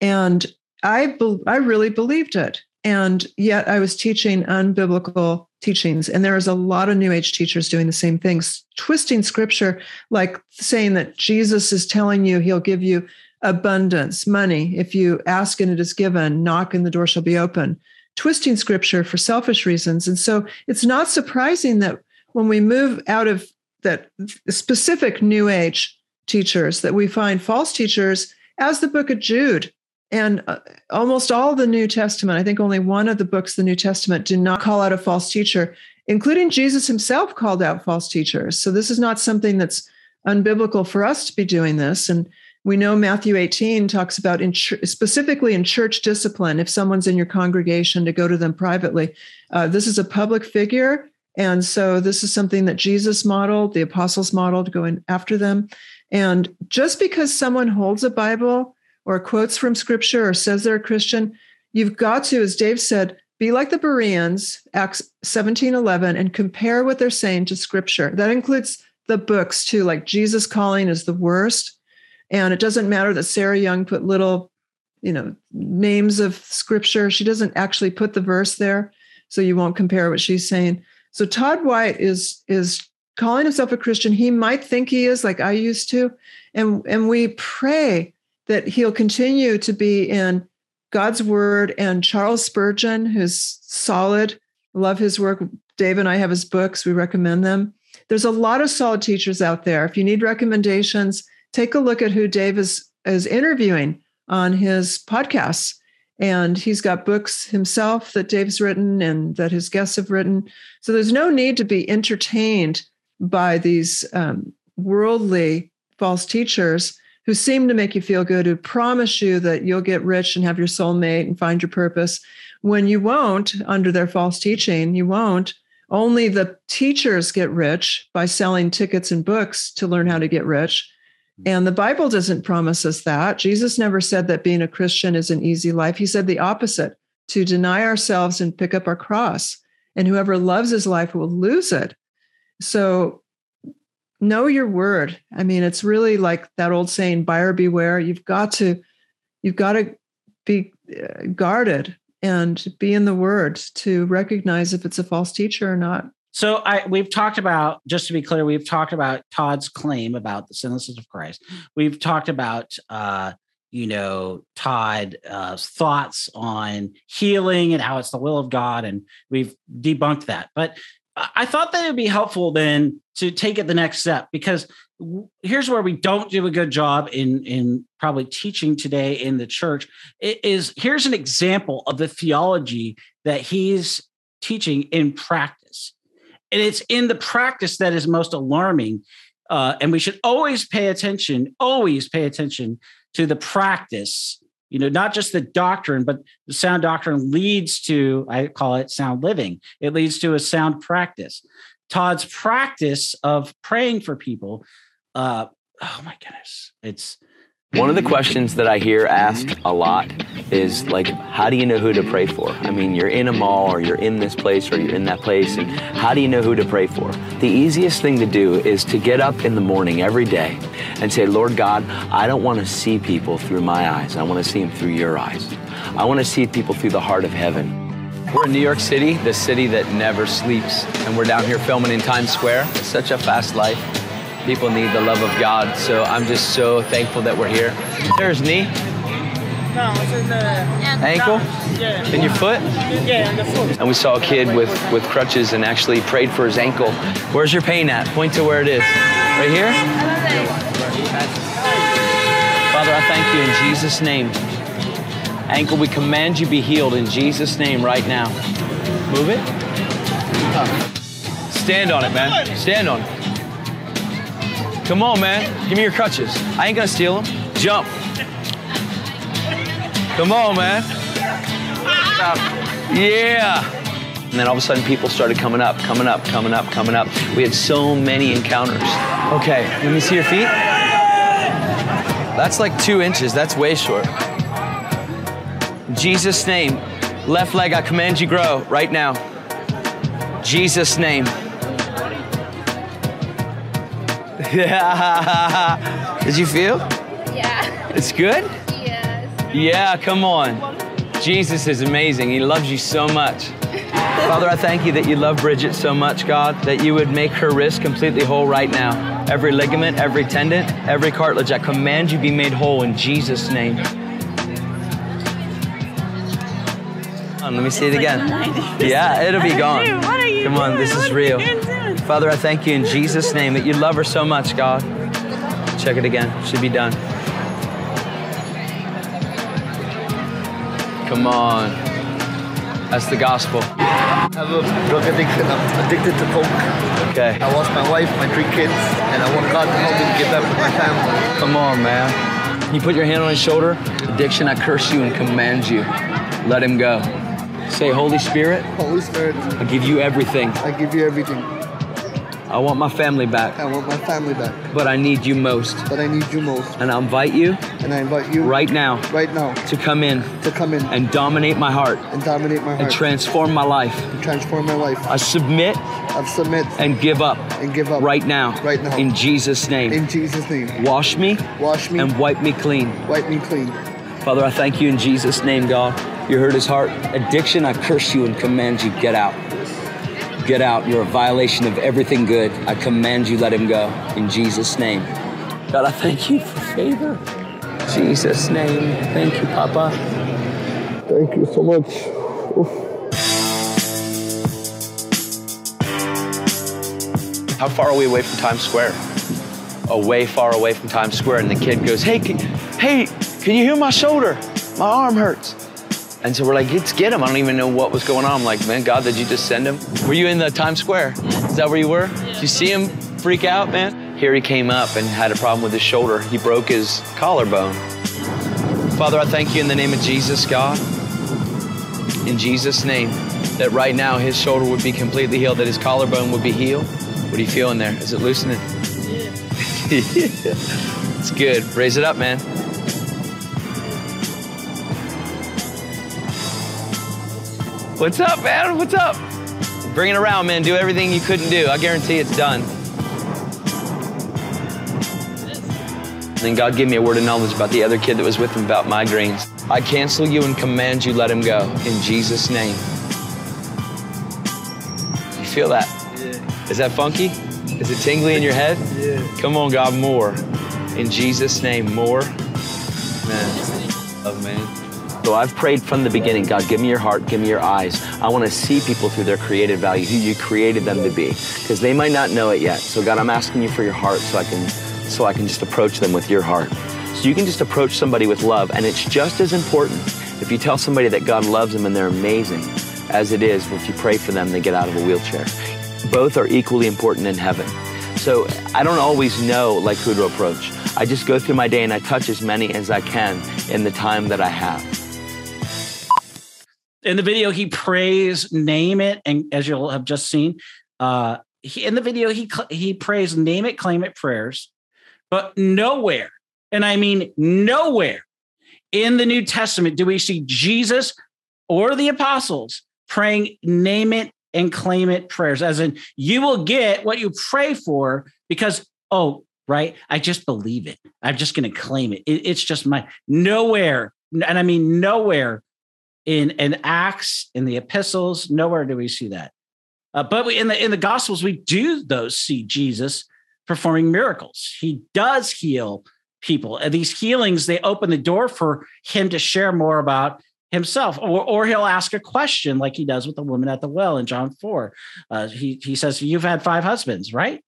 And I, be- I really believed it. And yet I was teaching unbiblical teachings. And there is a lot of New Age teachers doing the same things, twisting scripture, like saying that Jesus is telling you he'll give you abundance, money. If you ask and it is given, knock and the door shall be open, twisting scripture for selfish reasons. And so it's not surprising that when we move out of that specific new age teachers, that we find false teachers as the book of Jude. And uh, almost all the New Testament, I think only one of the books, the New Testament, do not call out a false teacher, including Jesus himself called out false teachers. So this is not something that's unbiblical for us to be doing this. And we know Matthew 18 talks about in specifically in church discipline, if someone's in your congregation, to go to them privately. Uh, this is a public figure. And so this is something that Jesus modeled, the apostles modeled, going after them. And just because someone holds a Bible or quotes from scripture or says they're a Christian, you've got to, as Dave said, be like the Bereans, Acts 17 11, and compare what they're saying to scripture. That includes the books too, like Jesus Calling is the worst and it doesn't matter that Sarah Young put little, you know, names of scripture. She doesn't actually put the verse there. So you won't compare what she's saying. So Todd White is is calling himself a Christian. He might think he is, like I used to. And, and we pray that he'll continue to be in God's word and Charles Spurgeon, who's solid. Love his work. Dave and I have his books. We recommend them. There's a lot of solid teachers out there. If you need recommendations, take a look at who Dave is, is interviewing on his podcasts. And he's got books himself that Dave's written and that his guests have written. So there's no need to be entertained by these um, worldly false teachers who seem to make you feel good, who promise you that you'll get rich and have your soulmate and find your purpose. When you won't, under their false teaching, you won't. Only the teachers get rich by selling tickets and books to learn how to get rich. And the Bible doesn't promise us that. Jesus never said that being a Christian is an easy life. He said the opposite to deny ourselves and pick up our cross. And whoever loves his life will lose it. So know your word. I mean, it's really like that old saying, buyer beware. You've got to, you've got to be uh, guarded and be in the word to recognize if it's a false teacher or not. So I we've talked about just to be clear, we've talked about Todd's claim about the sinlessness of Christ. We've talked about uh, you know Todd's uh, thoughts on healing and how it's the will of God, and we've debunked that. But I thought that it would be helpful then to take it the next step because here's where we don't do a good job in in probably teaching today in the church it is here's an example of the theology that he's teaching in practice and it's in the practice that is most alarming uh, and we should always pay attention always pay attention to the practice. You know not just the doctrine but the sound doctrine leads to i call it sound living. It leads to a sound practice. Todd's practice of praying for people uh, oh my goodness, it's one of the questions that I hear asked a lot is like, how do you know who to pray for? I mean, you're in a mall or you're in this place or you're in that place, and how do you know who to pray for? The easiest thing to do is to get up in the morning every day and say, Lord God, I don't want to see people through my eyes. I want to see them through your eyes. I want to see people through the heart of heaven. We're in New York City, the city that never sleeps, and we're down here filming in Times Square. It's such a fast life people need the love of God. So I'm just so thankful that we're here. There's knee. No, it's in the ankle. Yeah. In your foot. Yeah, in the foot. And we saw a kid with with crutches and actually prayed for his ankle. Where's your pain at? Point to where it is. Right here. Father, I thank you in Jesus' name. Ankle, we command you be healed in Jesus' name right now. Move it. Stand on it, man. Stand on it. Come on, man. Give me your crutches. I ain't gonna steal them. Jump. Come on, man. Yeah. And then all of a sudden, people started coming up, coming up, coming up, coming up. We had so many encounters. Okay, let me see your feet. That's like two inches. That's way short. Jesus' name, left leg, I command you grow right now. Jesus' name. Did you feel? Yeah. It's good? Yes. Yeah, come on. Jesus is amazing. He loves you so much. Father, I thank you that you love Bridget so much, God, that you would make her wrist completely whole right now. Every ligament, every tendon, every cartilage, I command you be made whole in Jesus' name. On, let me see it again. Yeah, it'll be gone. Come on, this is real. Father, I thank you in Jesus' name that you love her so much, God. Check it again. Should be done. Come on. That's the gospel. I have a drug addiction. I'm addicted to coke. Okay. I lost my wife, my three kids, and I want God to help me get back with my family. Come on, man. You put your hand on his shoulder. Addiction, I curse you and command you. Let him go. Say, Holy Spirit, Holy Spirit, I give you everything. I give you everything. I want my family back, I want my family back, but I need you most. but I need you most. And I invite you And I invite you right now right now to come in to come in and dominate my heart and dominate my heart. and transform my life. and transform my life. I submit I submit and give up and give up right now. Right now. In Jesus' name. in Jesus' name. Wash me Wash me and wipe me clean. wipe me clean. Father, I thank you in Jesus' name, God. You heard his heart. Addiction, I curse you and command you, get out. Get out. You're a violation of everything good. I command you, let him go. In Jesus' name. God, I thank you for favor. Jesus' name. Thank you, Papa. Thank you so much. How far are we away from Times Square? Away, far away from Times Square. And the kid goes, Hey, can, hey, can you hear my shoulder? My arm hurts. And so we're like, let's get him. I don't even know what was going on. I'm like, man, God, did you just send him? Were you in the Times Square? Is that where you were? Did you see him freak out, man? Here he came up and had a problem with his shoulder. He broke his collarbone. Father, I thank you in the name of Jesus, God. In Jesus' name, that right now his shoulder would be completely healed, that his collarbone would be healed. What are you feeling there? Is it loosening? Yeah. it's good. Raise it up, man. What's up, man? What's up? Bring it around, man. Do everything you couldn't do. I guarantee it's done. Then God gave me a word of knowledge about the other kid that was with him about migraines. I cancel you and command you, let him go. In Jesus' name. You feel that? Yeah. Is that funky? Is it tingly in your head? Yeah. Come on, God, more. In Jesus' name, more. Man. Love, man. So I've prayed from the beginning, God, give me your heart, give me your eyes. I want to see people through their created value, who you created them to be, because they might not know it yet. So God, I'm asking you for your heart so I can so I can just approach them with your heart. So you can just approach somebody with love, and it's just as important if you tell somebody that God loves them and they're amazing as it is if you pray for them they get out of a wheelchair. Both are equally important in heaven. So I don't always know like who to approach. I just go through my day and I touch as many as I can in the time that I have. In the video, he prays, name it, and as you'll have just seen, uh, he, in the video he he prays, name it, claim it prayers, but nowhere, and I mean nowhere, in the New Testament do we see Jesus or the apostles praying, name it, and claim it prayers, as in you will get what you pray for because oh right, I just believe it. I'm just going to claim it. it. It's just my nowhere, and I mean nowhere in in Acts, in the epistles, nowhere do we see that. Uh, but we, in the in the Gospels, we do those see Jesus performing miracles. He does heal people. And these healings they open the door for him to share more about himself, or or he'll ask a question like he does with the woman at the well in John four. Uh, he he says, "You've had five husbands, right?"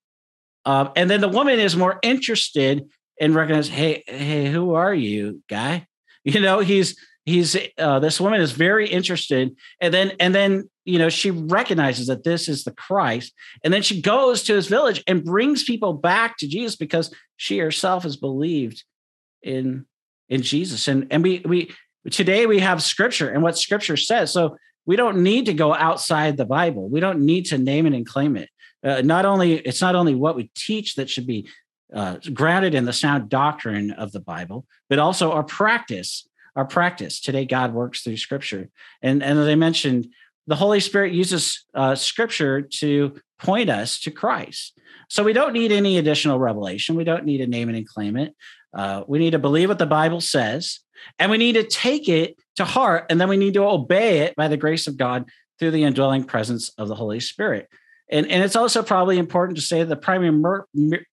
Um, and then the woman is more interested in recognizing, "Hey, hey, who are you, guy?" You know, he's he's uh, this woman is very interested and then and then you know she recognizes that this is the christ and then she goes to his village and brings people back to jesus because she herself has believed in in jesus. And and we we today we have scripture and what scripture says so we don't need to go outside the bible. We don't need to name it and claim it. Uh, not only it's not only what we teach that should be uh, grounded in the sound doctrine of the bible but also our practice our practice. Today, God works through Scripture, and and as I mentioned, the Holy Spirit uses uh, Scripture to point us to Christ. So we don't need any additional revelation. We don't need to name it and claim it. Uh, we need to believe what the Bible says, and we need to take it to heart, and then we need to obey it by the grace of God through the indwelling presence of the Holy Spirit. And, and it's also probably important to say the primary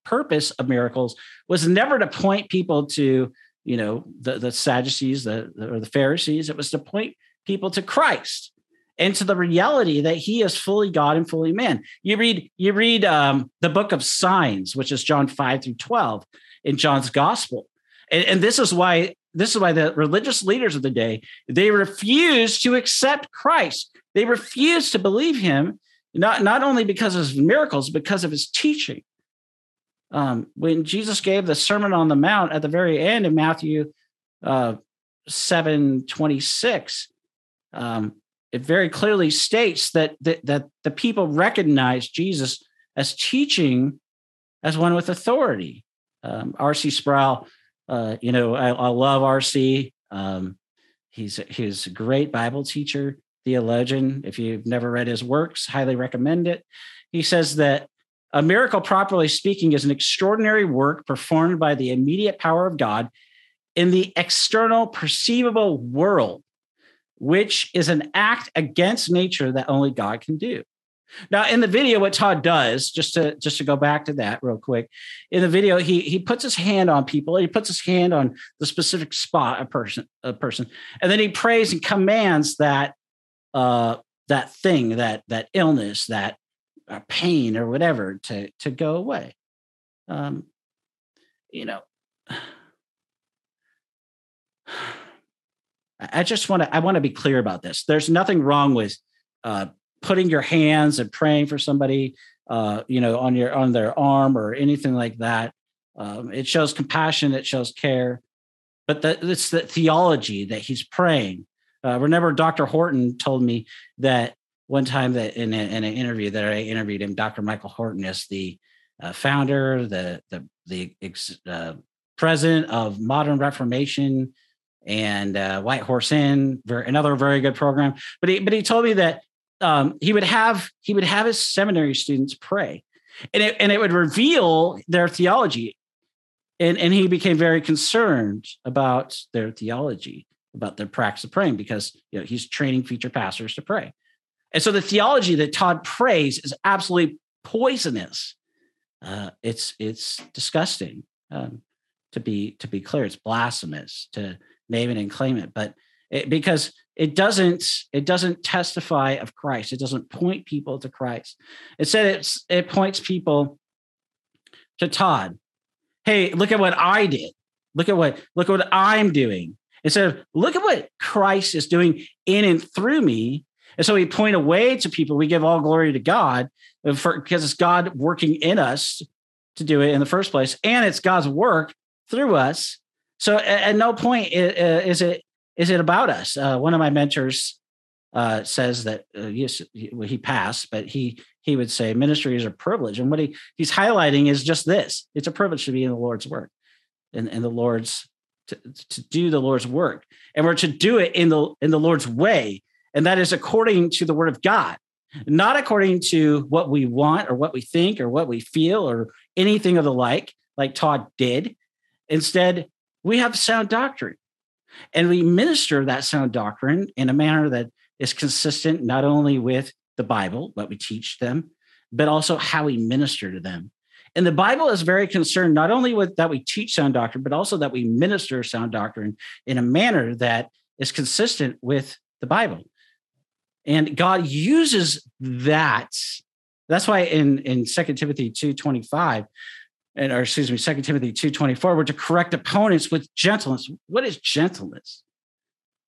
purpose of miracles was never to point people to you know the, the sadducees the, the, or the pharisees it was to point people to christ and to the reality that he is fully god and fully man. You read you read um, the book of signs which is john 5 through 12 in john's gospel. And, and this is why this is why the religious leaders of the day they refused to accept christ. They refused to believe him not, not only because of his miracles because of his teaching um, when Jesus gave the Sermon on the Mount at the very end in Matthew uh, 7 26, um, it very clearly states that, that, that the people recognize Jesus as teaching as one with authority. Um, R.C. Sproul, uh, you know, I, I love R.C. Um, he's, he's a great Bible teacher, theologian. If you've never read his works, highly recommend it. He says that a miracle, properly speaking, is an extraordinary work performed by the immediate power of God in the external perceivable world, which is an act against nature that only God can do. Now, in the video, what Todd does, just to just to go back to that real quick, in the video, he he puts his hand on people, he puts his hand on the specific spot, a person, a person, and then he prays and commands that uh that thing, that that illness, that or pain or whatever to to go away. Um you know i just want to i want to be clear about this. There's nothing wrong with uh putting your hands and praying for somebody uh you know on your on their arm or anything like that. Um it shows compassion it shows care but the, it's the theology that he's praying. Uh, remember dr horton told me that one time that in, a, in an interview that I interviewed him, Dr. Michael Horton is the uh, founder, the the the ex, uh, president of Modern Reformation and uh, White Horse Inn, another very good program. But he but he told me that um, he would have he would have his seminary students pray, and it and it would reveal their theology, and and he became very concerned about their theology, about their practice of praying because you know he's training future pastors to pray. And so the theology that Todd prays is absolutely poisonous. Uh, it's it's disgusting um, to be to be clear. It's blasphemous to name it and claim it, but it, because it doesn't it doesn't testify of Christ. It doesn't point people to Christ. It said it's it points people to Todd. hey, look at what I did. Look at what look at what I'm doing. Instead of look at what Christ is doing in and through me. And so we point away to people. We give all glory to God because it's God working in us to do it in the first place, and it's God's work through us. So at, at no point is it is it about us. Uh, one of my mentors uh, says that uh, he, passed, but he he would say ministry is a privilege, and what he he's highlighting is just this: it's a privilege to be in the Lord's work, and in the Lord's to, to do the Lord's work, and we're to do it in the in the Lord's way, and that is according to the Word of God, not according to what we want or what we think or what we feel or anything of the like, like Todd did. Instead, we have sound doctrine, and we minister that sound doctrine in a manner that is consistent not only with the Bible, what we teach them, but also how we minister to them. And the Bible is very concerned not only with that we teach sound doctrine, but also that we minister sound doctrine in a manner that is consistent with the Bible. And God uses that. That's why in, in 2 Timothy 2.25, and or excuse me, 2 Timothy 2.24, we're to correct opponents with gentleness. What is gentleness?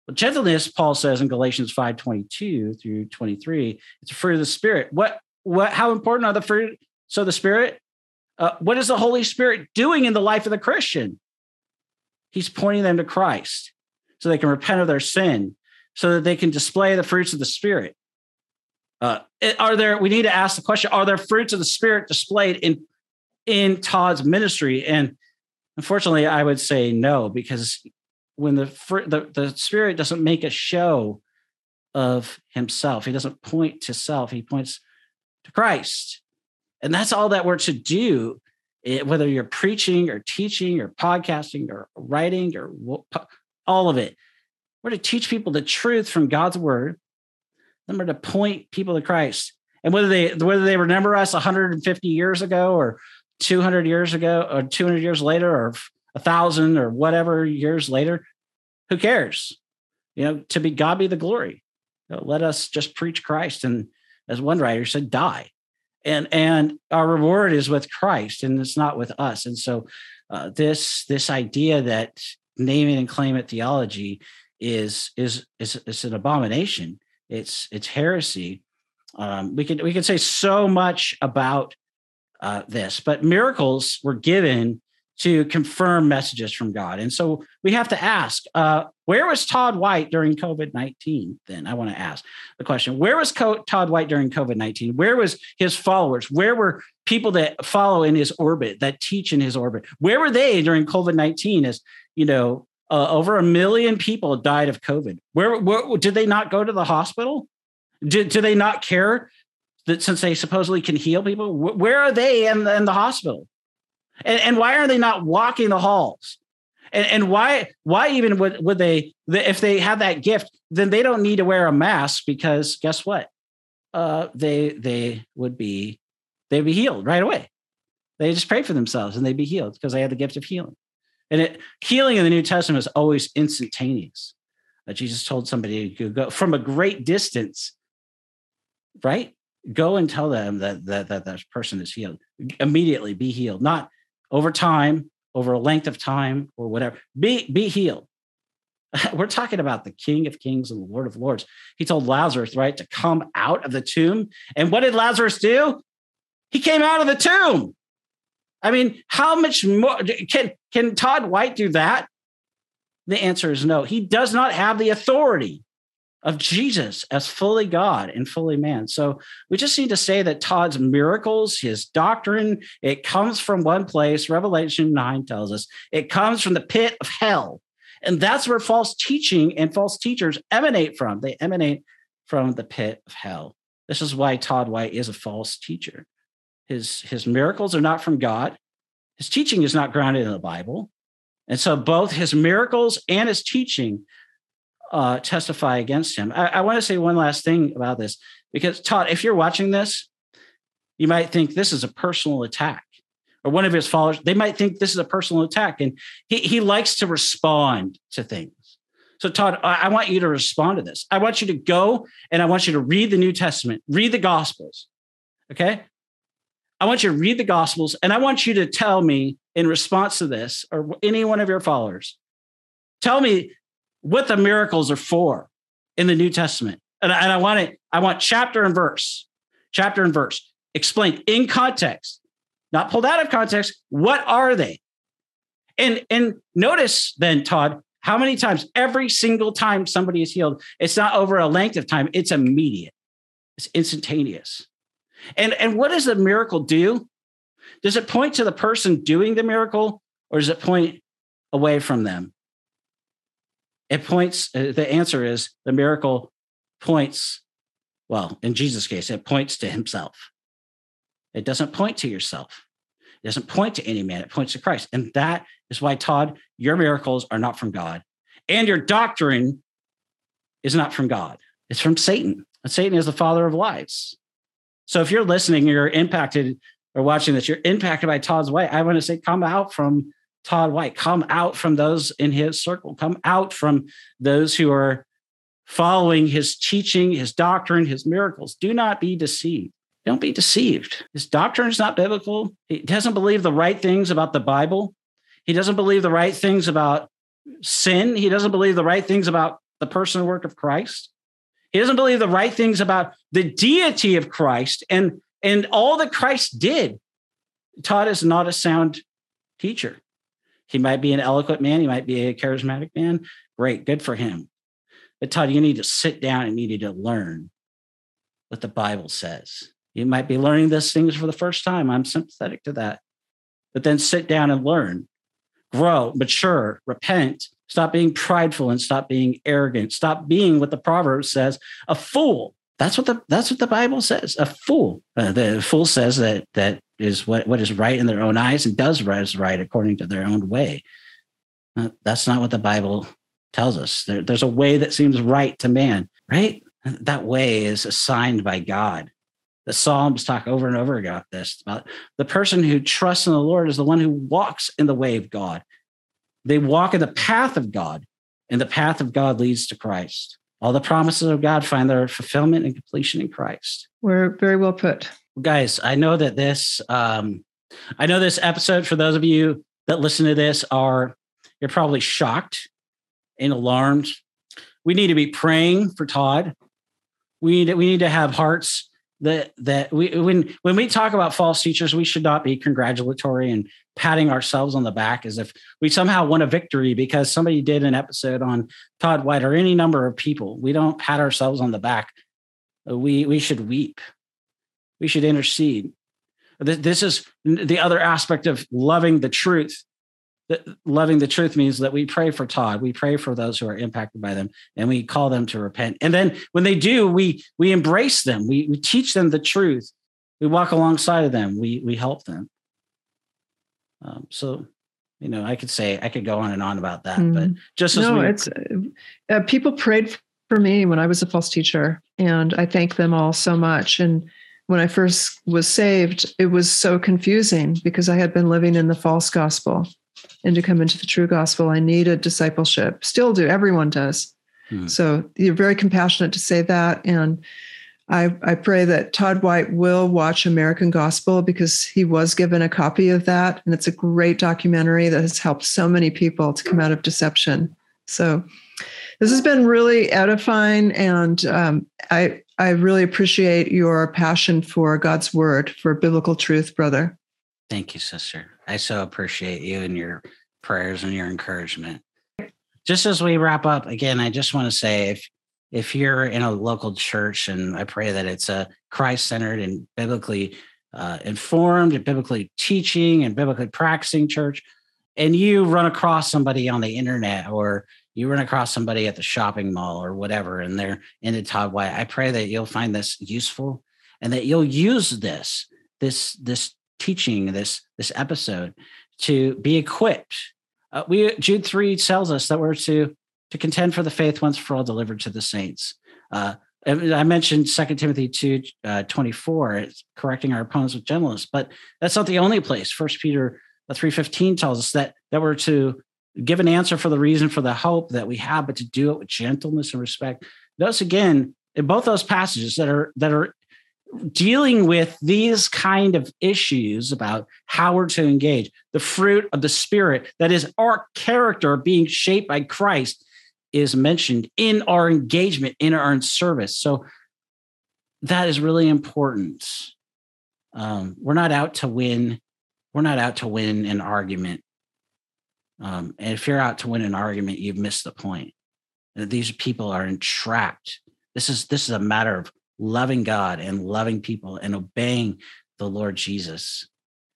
Well, gentleness, Paul says in Galatians 5.22 through 23, it's a fruit of the Spirit. What, what, how important are the fruit? So the Spirit, uh, what is the Holy Spirit doing in the life of the Christian? He's pointing them to Christ so they can repent of their sin, so that they can display the fruits of the Spirit. Uh, are there? We need to ask the question: Are there fruits of the Spirit displayed in in Todd's ministry? And unfortunately, I would say no, because when the the, the Spirit doesn't make a show of Himself, He doesn't point to self; He points to Christ. And that's all that we're to do, it, whether you're preaching or teaching or podcasting or writing or all of it. We're to teach people the truth from God's word. Then we're to point people to Christ. And whether they whether they remember us 150 years ago or 200 years ago or 200 years later or a thousand or whatever years later, who cares? You know, to be God be the glory. You know, let us just preach Christ and as one writer said, die and and our reward is with Christ, and it's not with us. And so, uh, this this idea that name it and claim it theology is is is is an abomination. It's it's heresy. Um, we could we could say so much about uh, this, but miracles were given to confirm messages from God. And so we have to ask, uh, where was Todd White during COVID 19? Then I want to ask the question where was Co- Todd White during COVID 19? Where was his followers? Where were people that follow in his orbit, that teach in his orbit? Where were they during COVID 19 as, you know, uh, over a million people died of COVID? Where, where did they not go to the hospital? Did, do they not care that since they supposedly can heal people? Where are they in, in the hospital? And, and why are they not walking the halls? And, and why why even would, would they if they have that gift, then they don't need to wear a mask because guess what? Uh, they they would be they'd be healed right away. They just pray for themselves and they'd be healed because they had the gift of healing. And it, healing in the New Testament is always instantaneous. Uh, Jesus told somebody to go from a great distance, right? Go and tell them that that that, that person is healed. Immediately be healed. Not over time, over a length of time or whatever, be, be healed. We're talking about the King of Kings and the Lord of Lords. He told Lazarus, right, to come out of the tomb. And what did Lazarus do? He came out of the tomb. I mean, how much more can, can Todd White do that? The answer is no. He does not have the authority of Jesus as fully God and fully man. So we just need to say that Todd's miracles, his doctrine, it comes from one place. Revelation 9 tells us it comes from the pit of hell. And that's where false teaching and false teachers emanate from. They emanate from the pit of hell. This is why Todd White is a false teacher. His, his miracles are not from God. His teaching is not grounded in the Bible. And so both his miracles and his teaching uh, testify against him. I, I want to say one last thing about this because Todd, if you're watching this, you might think this is a personal attack, or one of his followers, they might think this is a personal attack, and he he likes to respond to things. So, Todd, I, I want you to respond to this. I want you to go and I want you to read the New Testament, read the Gospels. Okay. I want you to read the Gospels and I want you to tell me in response to this, or any one of your followers, tell me what the miracles are for in the New Testament. And I, and I want it, I want chapter and verse, chapter and verse, explained in context, not pulled out of context. What are they? And and notice then, Todd, how many times every single time somebody is healed, it's not over a length of time, it's immediate, it's instantaneous. And and what does the miracle do? Does it point to the person doing the miracle, or does it point away from them? It points. Uh, the answer is the miracle points. Well, in Jesus' case, it points to Himself. It doesn't point to yourself. It doesn't point to any man. It points to Christ, and that is why Todd, your miracles are not from God, and your doctrine is not from God. It's from Satan. And Satan is the father of lies. So if you're listening, you're impacted or watching this, you're impacted by Todd's way. I want to say, come out from Todd White, come out from those in his circle, come out from those who are following his teaching, his doctrine, his miracles. Do not be deceived. Don't be deceived. His doctrine is not biblical. He doesn't believe the right things about the Bible. He doesn't believe the right things about sin. He doesn't believe the right things about the person and work of Christ. He doesn't believe the right things about the deity of Christ and, and all that Christ did. Todd is not a sound teacher. He might be an eloquent man, he might be a charismatic man. Great, good for him. But Todd, you need to sit down and you need to learn what the Bible says. You might be learning these things for the first time. I'm sympathetic to that. But then sit down and learn, grow, mature, repent, Stop being prideful and stop being arrogant. Stop being what the proverb says, a fool. That's what the that's what the Bible says. A fool. Uh, the fool says that that is what, what is right in their own eyes and does what is right according to their own way. Uh, that's not what the Bible tells us. There, there's a way that seems right to man, right? That way is assigned by God. The Psalms talk over and over about this about the person who trusts in the Lord is the one who walks in the way of God. They walk in the path of God, and the path of God leads to Christ. All the promises of God find their fulfillment and completion in Christ. We're very well put. Guys, I know that this um, I know this episode for those of you that listen to this are you're probably shocked and alarmed. We need to be praying for Todd. We need to, we need to have hearts that that we when when we talk about false teachers, we should not be congratulatory and patting ourselves on the back as if we somehow won a victory because somebody did an episode on Todd White or any number of people. We don't pat ourselves on the back. We we should weep. We should intercede. This is the other aspect of loving the truth. Loving the truth means that we pray for Todd. We pray for those who are impacted by them, and we call them to repent. And then when they do, we we embrace them. We we teach them the truth. We walk alongside of them. We we help them. Um, so, you know, I could say I could go on and on about that, mm. but just as no, we, it's uh, people prayed for me when I was a false teacher, and I thank them all so much. And when I first was saved, it was so confusing because I had been living in the false gospel, and to come into the true gospel, I needed discipleship. Still do. Everyone does. Mm. So you're very compassionate to say that, and I, I pray that Todd White will watch American Gospel because he was given a copy of that. And it's a great documentary that has helped so many people to come out of deception. So this has been really edifying. And um, I, I really appreciate your passion for God's word, for biblical truth, brother. Thank you, sister. I so appreciate you and your prayers and your encouragement. Just as we wrap up, again, I just want to say if if you're in a local church, and I pray that it's a Christ centered and biblically uh, informed and biblically teaching and biblically practicing church, and you run across somebody on the internet or you run across somebody at the shopping mall or whatever, and they're into Todd White, I pray that you'll find this useful and that you'll use this, this, this teaching, this, this episode to be equipped. Uh, we Jude 3 tells us that we're to to contend for the faith once for all delivered to the saints. Uh, I mentioned 2 Timothy 2 uh, 24, correcting our opponents with gentleness, but that's not the only place. First Peter 3.15 tells us that, that we're to give an answer for the reason for the hope that we have, but to do it with gentleness and respect. Notice again, in both those passages that are that are dealing with these kind of issues about how we're to engage the fruit of the spirit that is our character being shaped by christ is mentioned in our engagement in our service. So that is really important. Um, we're not out to win. We're not out to win an argument. Um, and if you're out to win an argument you've missed the point. These people are entrapped. This is this is a matter of loving God and loving people and obeying the Lord Jesus.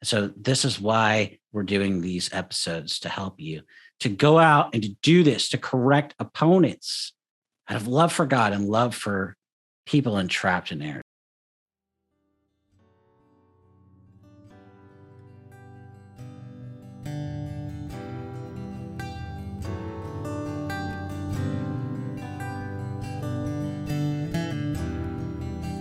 So this is why we're doing these episodes to help you to go out and to do this to correct opponents out of love for God and love for people entrapped in error.